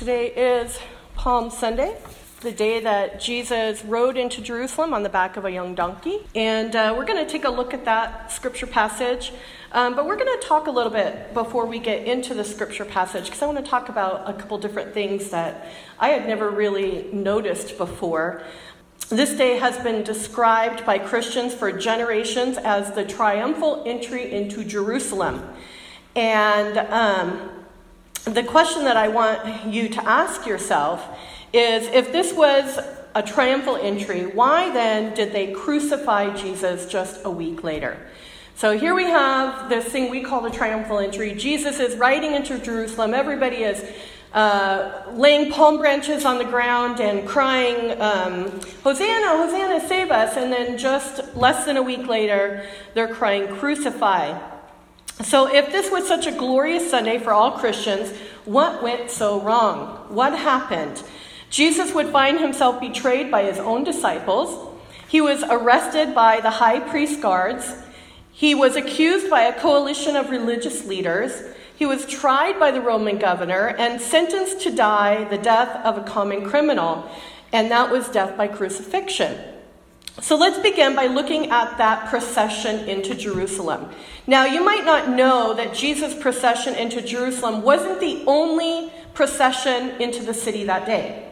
Today is Palm Sunday, the day that Jesus rode into Jerusalem on the back of a young donkey. And uh, we're going to take a look at that scripture passage. Um, but we're going to talk a little bit before we get into the scripture passage because I want to talk about a couple different things that I had never really noticed before. This day has been described by Christians for generations as the triumphal entry into Jerusalem. And um, the question that I want you to ask yourself is if this was a triumphal entry, why then did they crucify Jesus just a week later? So here we have this thing we call the triumphal entry. Jesus is riding into Jerusalem. Everybody is uh, laying palm branches on the ground and crying, um, Hosanna, Hosanna, save us. And then just less than a week later, they're crying, Crucify. So, if this was such a glorious Sunday for all Christians, what went so wrong? What happened? Jesus would find himself betrayed by his own disciples. He was arrested by the high priest guards. He was accused by a coalition of religious leaders. He was tried by the Roman governor and sentenced to die the death of a common criminal, and that was death by crucifixion. So let's begin by looking at that procession into Jerusalem. Now, you might not know that Jesus' procession into Jerusalem wasn't the only procession into the city that day.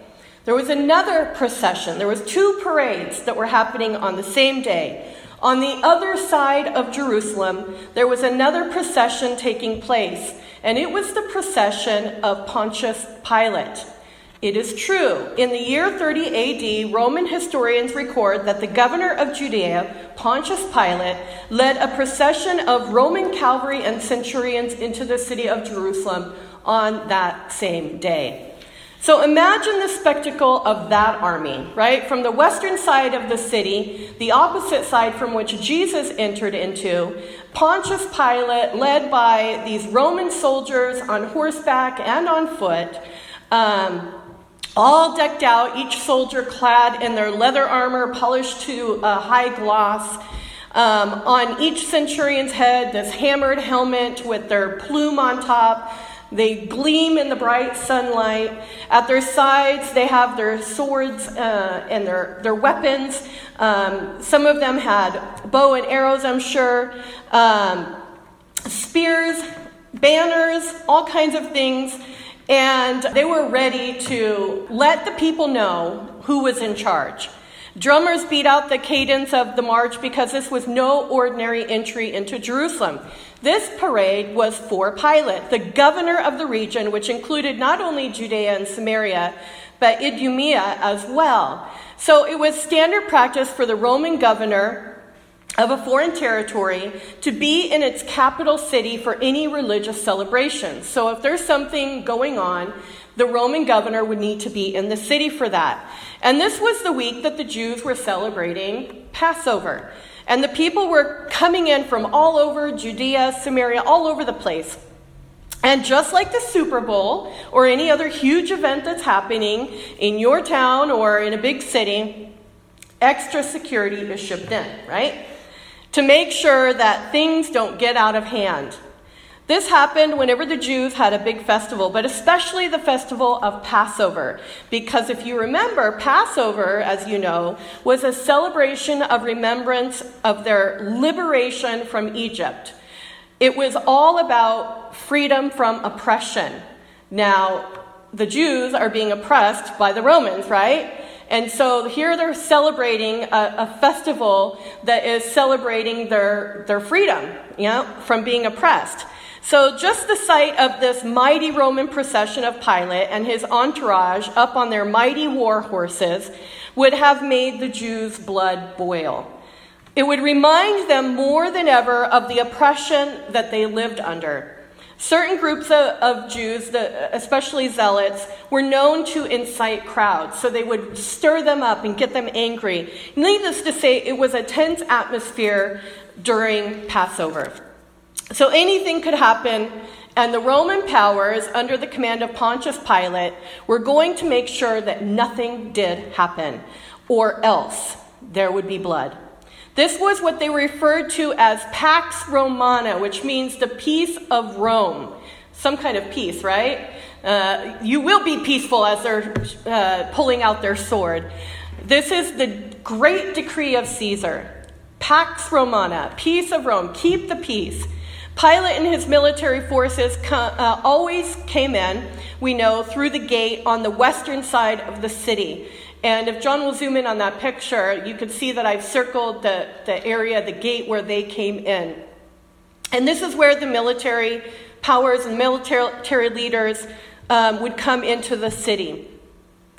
There was another procession. There was two parades that were happening on the same day. On the other side of Jerusalem, there was another procession taking place, and it was the procession of Pontius Pilate. It is true. In the year 30 AD, Roman historians record that the governor of Judea, Pontius Pilate, led a procession of Roman cavalry and centurions into the city of Jerusalem on that same day. So imagine the spectacle of that army, right? From the western side of the city, the opposite side from which Jesus entered into, Pontius Pilate, led by these Roman soldiers on horseback and on foot, um, all decked out, each soldier clad in their leather armor, polished to a high gloss. Um, on each centurion's head, this hammered helmet with their plume on top. They gleam in the bright sunlight. At their sides, they have their swords uh, and their, their weapons. Um, some of them had bow and arrows, I'm sure, um, spears, banners, all kinds of things. And they were ready to let the people know who was in charge. Drummers beat out the cadence of the march because this was no ordinary entry into Jerusalem. This parade was for Pilate, the governor of the region, which included not only Judea and Samaria, but Idumea as well. So it was standard practice for the Roman governor of a foreign territory to be in its capital city for any religious celebration. So if there's something going on, the Roman governor would need to be in the city for that. And this was the week that the Jews were celebrating Passover. And the people were coming in from all over Judea, Samaria, all over the place. And just like the Super Bowl or any other huge event that's happening in your town or in a big city, extra security is shipped in, right? To make sure that things don't get out of hand. This happened whenever the Jews had a big festival, but especially the festival of Passover. Because if you remember, Passover, as you know, was a celebration of remembrance of their liberation from Egypt. It was all about freedom from oppression. Now, the Jews are being oppressed by the Romans, right? And so here they're celebrating a, a, festival that is celebrating their, their freedom, you know, from being oppressed. So just the sight of this mighty Roman procession of Pilate and his entourage up on their mighty war horses would have made the Jews' blood boil. It would remind them more than ever of the oppression that they lived under. Certain groups of, of Jews, the, especially zealots, were known to incite crowds, so they would stir them up and get them angry. Needless to say, it was a tense atmosphere during Passover. So anything could happen, and the Roman powers, under the command of Pontius Pilate, were going to make sure that nothing did happen, or else there would be blood. This was what they referred to as Pax Romana, which means the peace of Rome. Some kind of peace, right? Uh, you will be peaceful as they're uh, pulling out their sword. This is the great decree of Caesar Pax Romana, peace of Rome, keep the peace. Pilate and his military forces uh, always came in, we know, through the gate on the western side of the city. And if John will zoom in on that picture, you can see that I've circled the, the area, the gate where they came in. And this is where the military powers and military leaders um, would come into the city.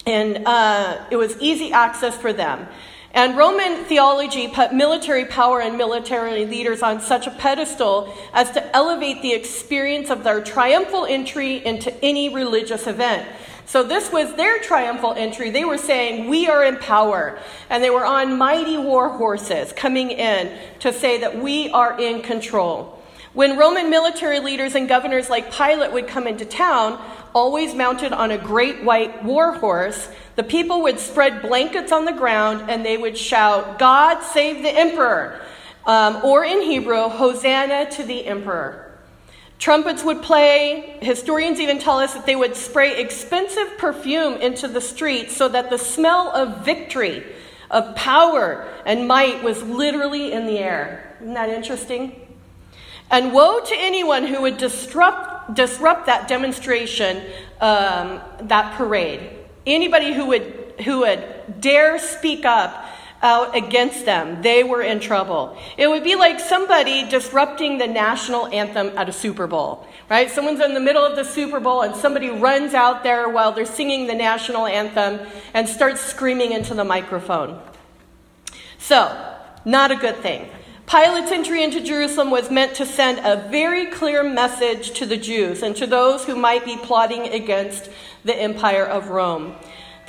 And uh, it was easy access for them. And Roman theology put military power and military leaders on such a pedestal as to elevate the experience of their triumphal entry into any religious event. So, this was their triumphal entry. They were saying, We are in power. And they were on mighty war horses coming in to say that we are in control. When Roman military leaders and governors like Pilate would come into town, always mounted on a great white war horse, the people would spread blankets on the ground and they would shout, God save the emperor, um, or in Hebrew, Hosanna to the emperor. Trumpets would play. Historians even tell us that they would spray expensive perfume into the streets so that the smell of victory, of power, and might was literally in the air. Isn't that interesting? And woe to anyone who would disrupt, disrupt that demonstration, um, that parade. Anybody who would, who would dare speak up out against them, they were in trouble. It would be like somebody disrupting the national anthem at a Super Bowl, right? Someone's in the middle of the Super Bowl and somebody runs out there while they're singing the national anthem and starts screaming into the microphone. So, not a good thing. Pilate's entry into Jerusalem was meant to send a very clear message to the Jews and to those who might be plotting against the Empire of Rome.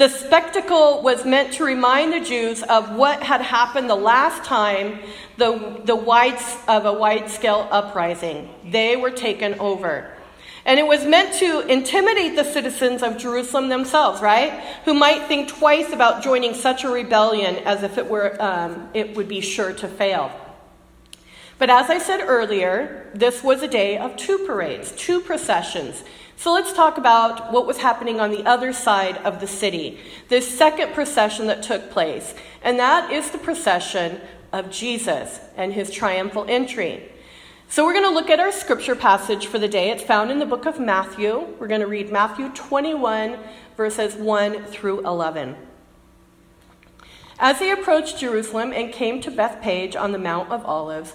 The spectacle was meant to remind the Jews of what had happened the last time the, the wide, of a wide scale uprising. They were taken over. And it was meant to intimidate the citizens of Jerusalem themselves, right? Who might think twice about joining such a rebellion as if it were um, it would be sure to fail. But as I said earlier, this was a day of two parades, two processions. So let's talk about what was happening on the other side of the city, this second procession that took place. And that is the procession of Jesus and his triumphal entry. So we're going to look at our scripture passage for the day. It's found in the book of Matthew. We're going to read Matthew 21, verses 1 through 11. As they approached Jerusalem and came to Bethphage on the Mount of Olives,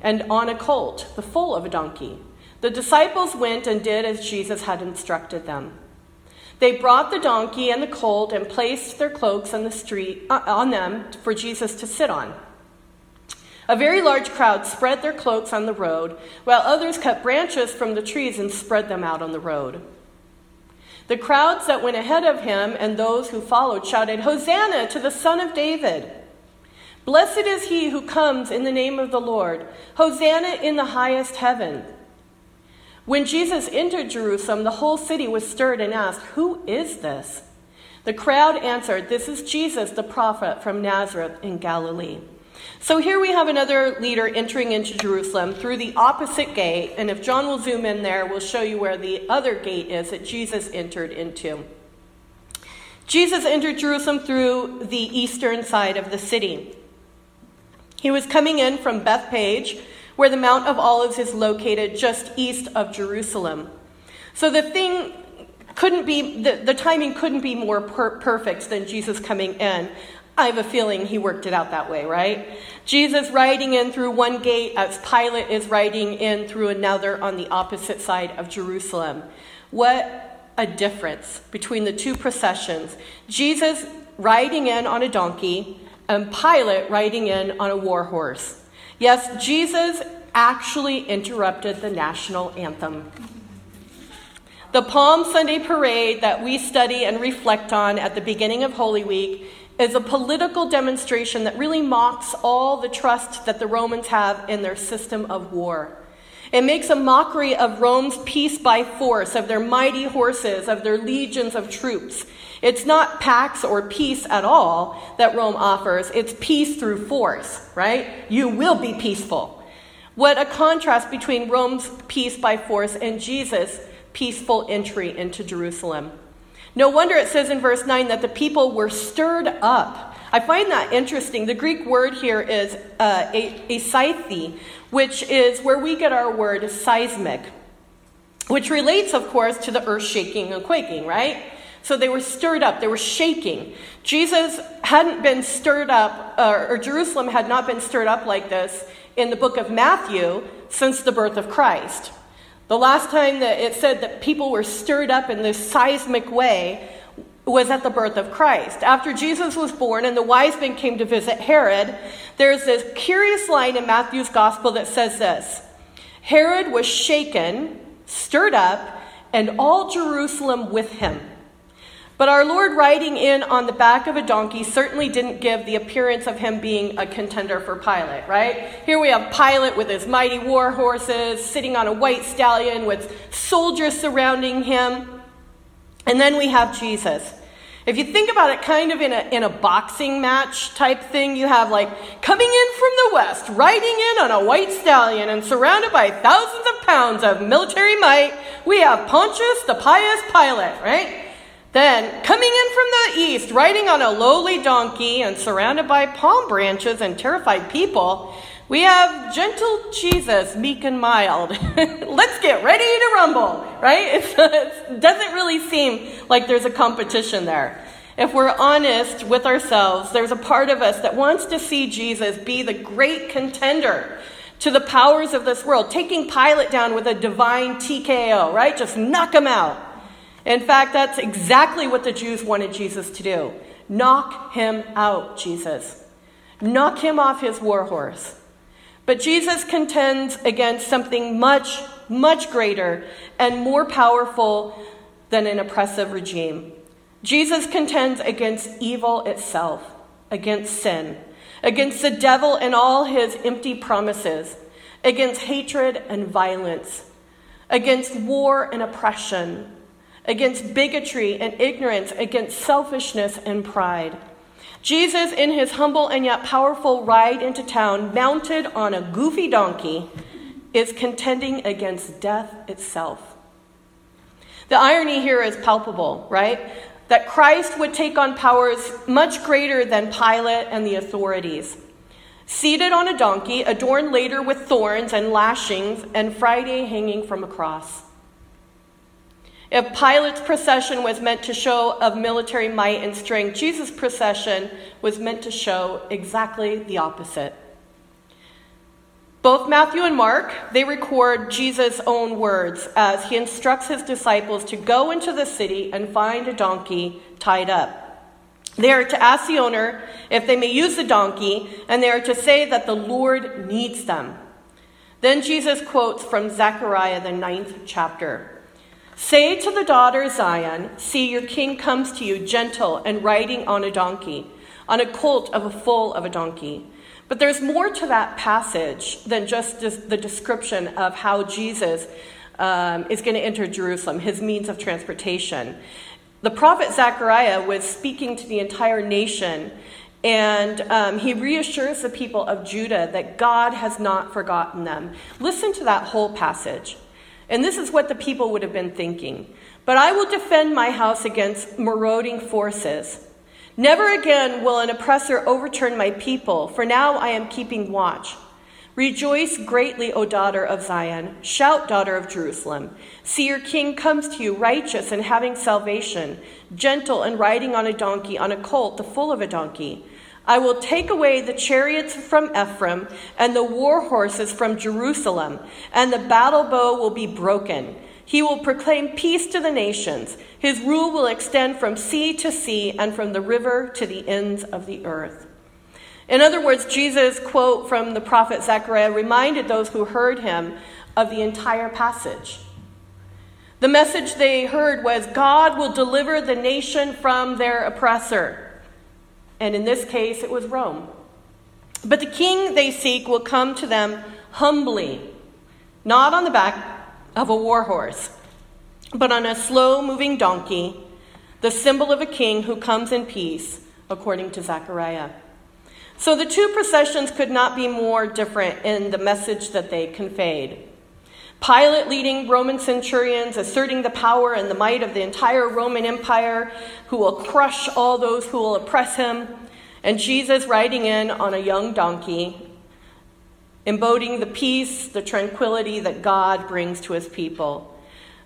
and on a colt, the foal of a donkey. The disciples went and did as Jesus had instructed them. They brought the donkey and the colt and placed their cloaks on the street uh, on them for Jesus to sit on. A very large crowd spread their cloaks on the road, while others cut branches from the trees and spread them out on the road. The crowds that went ahead of him and those who followed shouted, Hosanna to the Son of David! Blessed is he who comes in the name of the Lord. Hosanna in the highest heaven. When Jesus entered Jerusalem, the whole city was stirred and asked, Who is this? The crowd answered, This is Jesus, the prophet from Nazareth in Galilee. So here we have another leader entering into Jerusalem through the opposite gate. And if John will zoom in there, we'll show you where the other gate is that Jesus entered into. Jesus entered Jerusalem through the eastern side of the city. He was coming in from Bethphage, where the Mount of Olives is located just east of Jerusalem. So the thing couldn't be, the, the timing couldn't be more per- perfect than Jesus coming in. I have a feeling he worked it out that way, right? Jesus riding in through one gate as Pilate is riding in through another on the opposite side of Jerusalem. What a difference between the two processions. Jesus riding in on a donkey, and Pilate riding in on a war horse. Yes, Jesus actually interrupted the national anthem. the Palm Sunday parade that we study and reflect on at the beginning of Holy Week is a political demonstration that really mocks all the trust that the Romans have in their system of war. It makes a mockery of Rome's peace by force, of their mighty horses, of their legions of troops. It's not pax or peace at all that Rome offers, it's peace through force, right? You will be peaceful. What a contrast between Rome's peace by force and Jesus' peaceful entry into Jerusalem. No wonder it says in verse 9 that the people were stirred up. I find that interesting. The Greek word here is uh, a, which is where we get our word seismic, which relates, of course, to the earth shaking and quaking, right? So they were stirred up, they were shaking. Jesus hadn't been stirred up, or, or Jerusalem had not been stirred up like this in the book of Matthew since the birth of Christ. The last time that it said that people were stirred up in this seismic way was at the birth of Christ. After Jesus was born and the wise men came to visit Herod, there's this curious line in Matthew's gospel that says this Herod was shaken, stirred up, and all Jerusalem with him. But our Lord riding in on the back of a donkey certainly didn't give the appearance of him being a contender for Pilate, right? Here we have Pilate with his mighty war horses, sitting on a white stallion with soldiers surrounding him. And then we have Jesus. If you think about it kind of in a, in a boxing match type thing, you have like coming in from the west, riding in on a white stallion and surrounded by thousands of pounds of military might, we have Pontius the pious Pilate, right? Then, coming in from the east, riding on a lowly donkey and surrounded by palm branches and terrified people, we have gentle Jesus, meek and mild. Let's get ready to rumble, right? it doesn't really seem like there's a competition there. If we're honest with ourselves, there's a part of us that wants to see Jesus be the great contender to the powers of this world, taking Pilate down with a divine TKO, right? Just knock him out. In fact, that's exactly what the Jews wanted Jesus to do knock him out, Jesus. Knock him off his war horse. But Jesus contends against something much, much greater and more powerful than an oppressive regime. Jesus contends against evil itself, against sin, against the devil and all his empty promises, against hatred and violence, against war and oppression, against bigotry and ignorance, against selfishness and pride. Jesus, in his humble and yet powerful ride into town, mounted on a goofy donkey, is contending against death itself. The irony here is palpable, right? That Christ would take on powers much greater than Pilate and the authorities. Seated on a donkey, adorned later with thorns and lashings, and Friday hanging from a cross. If Pilate's procession was meant to show of military might and strength, Jesus' procession was meant to show exactly the opposite. Both Matthew and Mark, they record Jesus' own words as he instructs his disciples to go into the city and find a donkey tied up. They are to ask the owner if they may use the donkey, and they are to say that the Lord needs them. Then Jesus quotes from Zechariah, the ninth chapter. Say to the daughter Zion, See, your king comes to you gentle and riding on a donkey, on a colt of a foal of a donkey. But there's more to that passage than just the description of how Jesus um, is going to enter Jerusalem, his means of transportation. The prophet Zechariah was speaking to the entire nation, and um, he reassures the people of Judah that God has not forgotten them. Listen to that whole passage. And this is what the people would have been thinking. But I will defend my house against marauding forces. Never again will an oppressor overturn my people, for now I am keeping watch. Rejoice greatly, O daughter of Zion. Shout, daughter of Jerusalem. See, your king comes to you, righteous and having salvation, gentle and riding on a donkey, on a colt, the foal of a donkey. I will take away the chariots from Ephraim and the war horses from Jerusalem, and the battle bow will be broken. He will proclaim peace to the nations. His rule will extend from sea to sea and from the river to the ends of the earth. In other words, Jesus' quote from the prophet Zechariah reminded those who heard him of the entire passage. The message they heard was God will deliver the nation from their oppressor. And in this case, it was Rome. But the king they seek will come to them humbly, not on the back of a war horse, but on a slow moving donkey, the symbol of a king who comes in peace, according to Zechariah. So the two processions could not be more different in the message that they conveyed. Pilate leading Roman centurions, asserting the power and the might of the entire Roman Empire, who will crush all those who will oppress him, and Jesus riding in on a young donkey, embodying the peace, the tranquility that God brings to his people.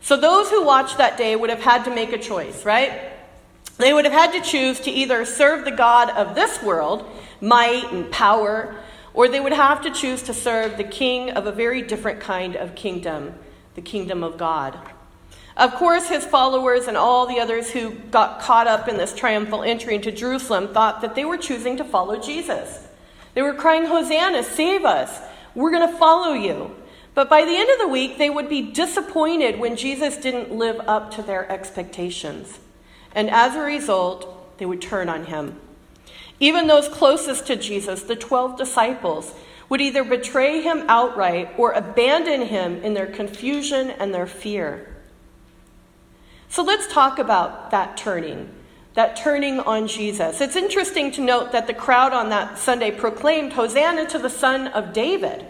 So those who watched that day would have had to make a choice, right? They would have had to choose to either serve the God of this world, might and power, or they would have to choose to serve the king of a very different kind of kingdom, the kingdom of God. Of course, his followers and all the others who got caught up in this triumphal entry into Jerusalem thought that they were choosing to follow Jesus. They were crying, Hosanna, save us. We're going to follow you. But by the end of the week, they would be disappointed when Jesus didn't live up to their expectations. And as a result, they would turn on him. Even those closest to Jesus, the 12 disciples, would either betray him outright or abandon him in their confusion and their fear. So let's talk about that turning, that turning on Jesus. It's interesting to note that the crowd on that Sunday proclaimed, Hosanna to the Son of David.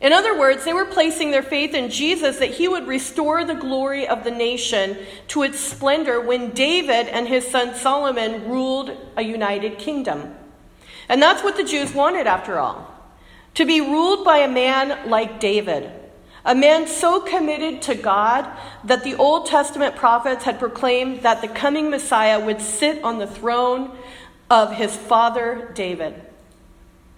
In other words, they were placing their faith in Jesus that he would restore the glory of the nation to its splendor when David and his son Solomon ruled a united kingdom. And that's what the Jews wanted, after all to be ruled by a man like David, a man so committed to God that the Old Testament prophets had proclaimed that the coming Messiah would sit on the throne of his father David.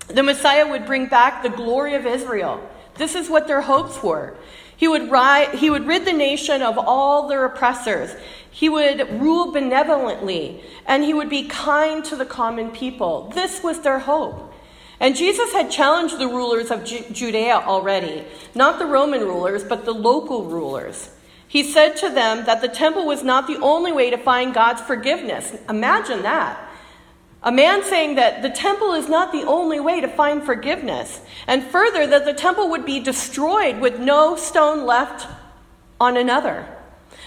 The Messiah would bring back the glory of Israel this is what their hopes were. He would, ri- he would rid the nation of all their oppressors. He would rule benevolently, and he would be kind to the common people. This was their hope. And Jesus had challenged the rulers of Ju- Judea already, not the Roman rulers, but the local rulers. He said to them that the temple was not the only way to find God's forgiveness. Imagine that. A man saying that the temple is not the only way to find forgiveness, and further, that the temple would be destroyed with no stone left on another.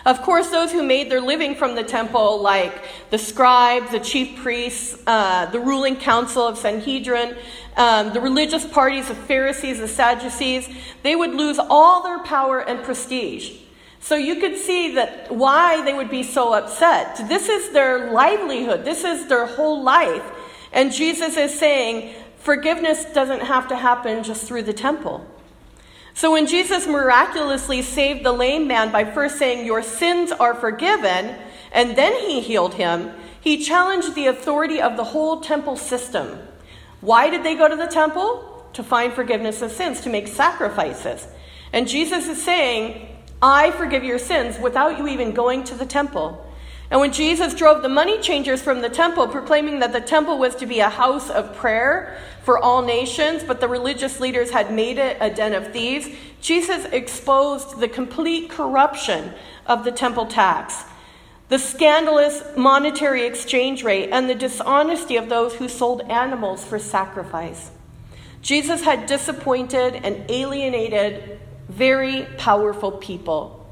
Of course, those who made their living from the temple, like the scribes, the chief priests, uh, the ruling council of Sanhedrin, um, the religious parties of Pharisees, the Sadducees, they would lose all their power and prestige. So you could see that why they would be so upset. This is their livelihood, this is their whole life. And Jesus is saying forgiveness doesn't have to happen just through the temple. So when Jesus miraculously saved the lame man by first saying, Your sins are forgiven, and then he healed him, he challenged the authority of the whole temple system. Why did they go to the temple? To find forgiveness of sins, to make sacrifices. And Jesus is saying, I forgive your sins without you even going to the temple. And when Jesus drove the money changers from the temple, proclaiming that the temple was to be a house of prayer for all nations, but the religious leaders had made it a den of thieves, Jesus exposed the complete corruption of the temple tax, the scandalous monetary exchange rate, and the dishonesty of those who sold animals for sacrifice. Jesus had disappointed and alienated very powerful people.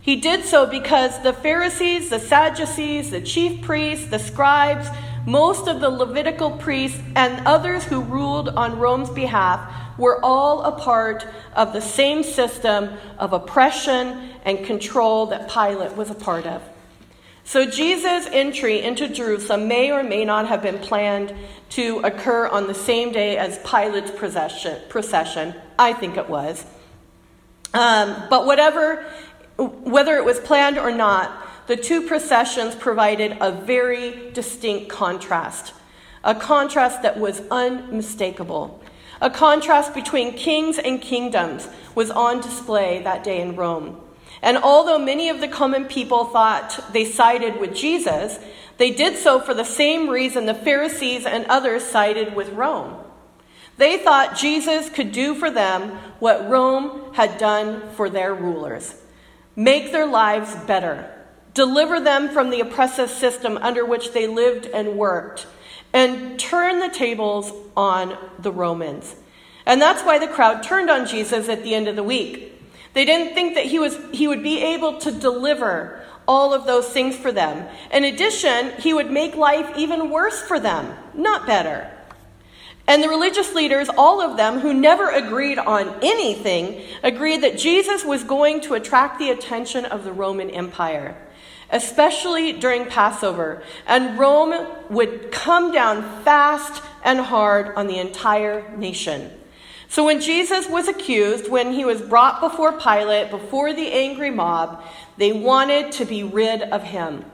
He did so because the Pharisees, the Sadducees, the chief priests, the scribes, most of the Levitical priests, and others who ruled on Rome's behalf were all a part of the same system of oppression and control that Pilate was a part of. So Jesus' entry into Jerusalem may or may not have been planned to occur on the same day as Pilate's procession. I think it was. Um, but whatever, whether it was planned or not, the two processions provided a very distinct contrast, a contrast that was unmistakable. A contrast between kings and kingdoms was on display that day in Rome. And although many of the common people thought they sided with Jesus, they did so for the same reason the Pharisees and others sided with Rome. They thought Jesus could do for them what Rome had done for their rulers. make their lives better, deliver them from the oppressive system under which they lived and worked, and turn the tables on the Romans. And that's why the crowd turned on Jesus at the end of the week. They didn't think that he, was, he would be able to deliver all of those things for them. In addition, he would make life even worse for them, not better. And the religious leaders, all of them who never agreed on anything, agreed that Jesus was going to attract the attention of the Roman Empire, especially during Passover. And Rome would come down fast and hard on the entire nation. So when Jesus was accused, when he was brought before Pilate, before the angry mob, they wanted to be rid of him.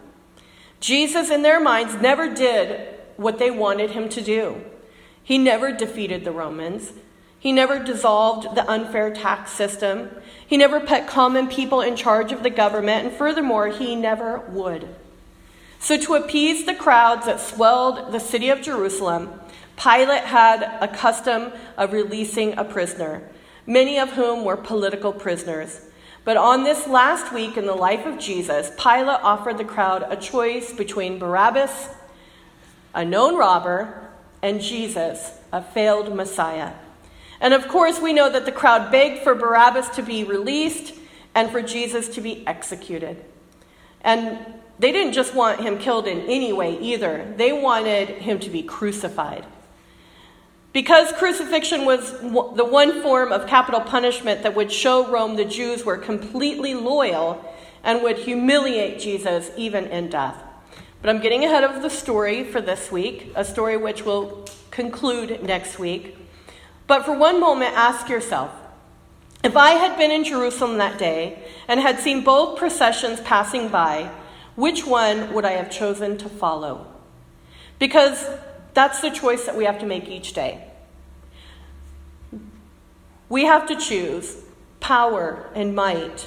Jesus, in their minds, never did what they wanted him to do. He never defeated the Romans. He never dissolved the unfair tax system. He never put common people in charge of the government. And furthermore, he never would. So, to appease the crowds that swelled the city of Jerusalem, Pilate had a custom of releasing a prisoner, many of whom were political prisoners. But on this last week in the life of Jesus, Pilate offered the crowd a choice between Barabbas, a known robber, and Jesus, a failed Messiah. And of course, we know that the crowd begged for Barabbas to be released and for Jesus to be executed. And they didn't just want him killed in any way either, they wanted him to be crucified. Because crucifixion was the one form of capital punishment that would show Rome the Jews were completely loyal and would humiliate Jesus even in death. But I'm getting ahead of the story for this week, a story which will conclude next week. But for one moment, ask yourself if I had been in Jerusalem that day and had seen both processions passing by, which one would I have chosen to follow? Because that's the choice that we have to make each day. We have to choose power and might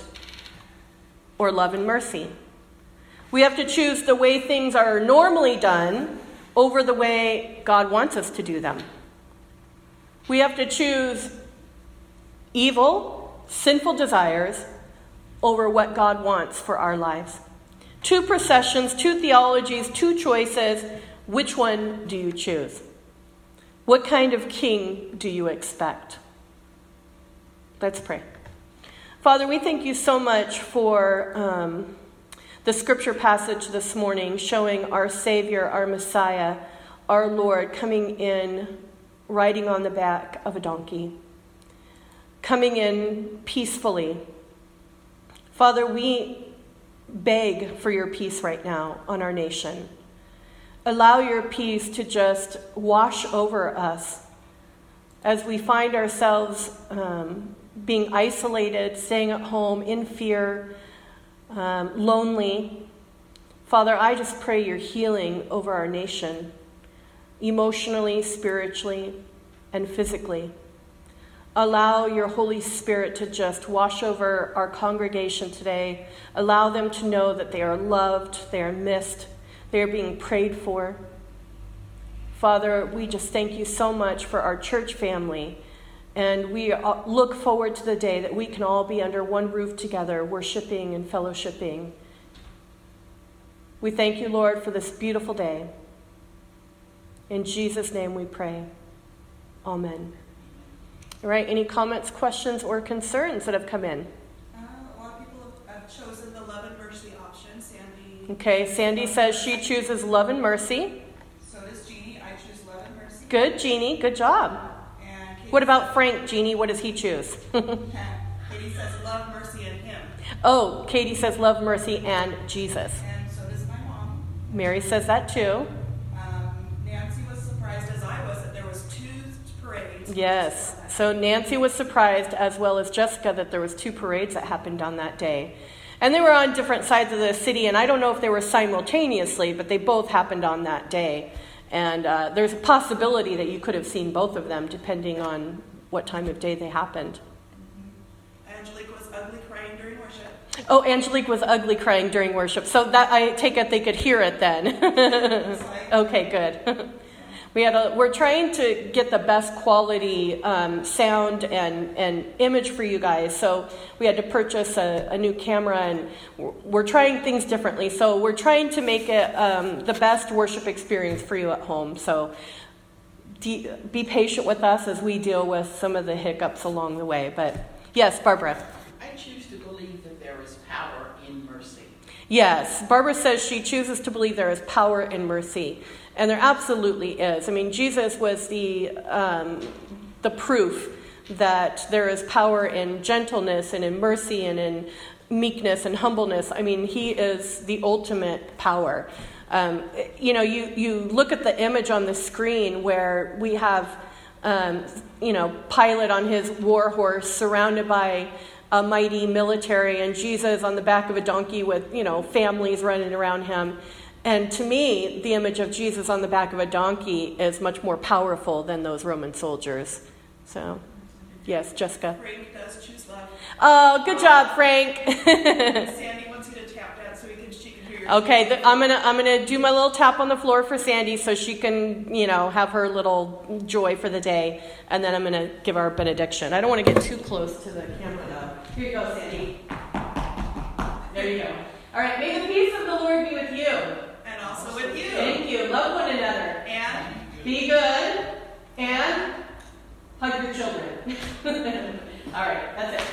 or love and mercy. We have to choose the way things are normally done over the way God wants us to do them. We have to choose evil, sinful desires over what God wants for our lives. Two processions, two theologies, two choices which one do you choose? What kind of king do you expect? Let's pray. Father, we thank you so much for um, the scripture passage this morning showing our Savior, our Messiah, our Lord coming in, riding on the back of a donkey, coming in peacefully. Father, we beg for your peace right now on our nation. Allow your peace to just wash over us as we find ourselves um, being isolated, staying at home in fear, um, lonely. Father, I just pray your healing over our nation, emotionally, spiritually, and physically. Allow your Holy Spirit to just wash over our congregation today. Allow them to know that they are loved, they are missed, they are being prayed for. Father, we just thank you so much for our church family. And we look forward to the day that we can all be under one roof together, worshiping and fellowshipping. We thank you, Lord, for this beautiful day. In Jesus' name we pray. Amen. All right, any comments, questions, or concerns that have come in? Uh, a lot of people have, have chosen the love and mercy option. Sandy. Okay, Sandy says she chooses love and mercy. So does Jeannie. I choose love and mercy. Good, Jeannie. Good job. What about Frank, Jeannie? What does he choose? Katie says love, mercy, and him. Oh, Katie says love, mercy, and Jesus. And so does my mom. Mary says that too. Um, Nancy was surprised as I was that there was two parades. Yes. So Nancy was surprised as well as Jessica that there was two parades that happened on that day. And they were on different sides of the city, and I don't know if they were simultaneously, but they both happened on that day. And uh, there's a possibility that you could have seen both of them depending on what time of day they happened. Angelique was ugly crying during worship. Oh, Angelique was ugly crying during worship. So that I take it they could hear it then. okay, good. We had a, we're trying to get the best quality um, sound and, and image for you guys. So we had to purchase a, a new camera, and we're, trying things differently. So we're trying to make it um, the best worship experience for you at home. So de- be patient with us as we deal with some of the hiccups along the way. But yes, Barbara. I choose to believe that there is power in mercy. Yes, Barbara says she chooses to believe there is power in mercy. And there absolutely is. I mean, Jesus was the, um, the proof that there is power in gentleness and in mercy and in meekness and humbleness. I mean, he is the ultimate power. Um, you know, you, you look at the image on the screen where we have, um, you know, Pilate on his war horse surrounded by a mighty military and Jesus on the back of a donkey with, you know, families running around him. And to me, the image of Jesus on the back of a donkey is much more powerful than those Roman soldiers. So, yes, Jessica. Frank does choose love. Oh, good job, Frank. Sandy wants you to tap that so can, she can hear your. okay, I'm gonna I'm gonna do my little tap on the floor for Sandy so she can you know have her little joy for the day, and then I'm gonna give our benediction. I don't want to get too close to the camera though. Here you go, Sandy. There you go. All right, may the peace of the Lord be with you. And also with you. Thank you. Love one another. And Be good and hug your children. All right, that's it.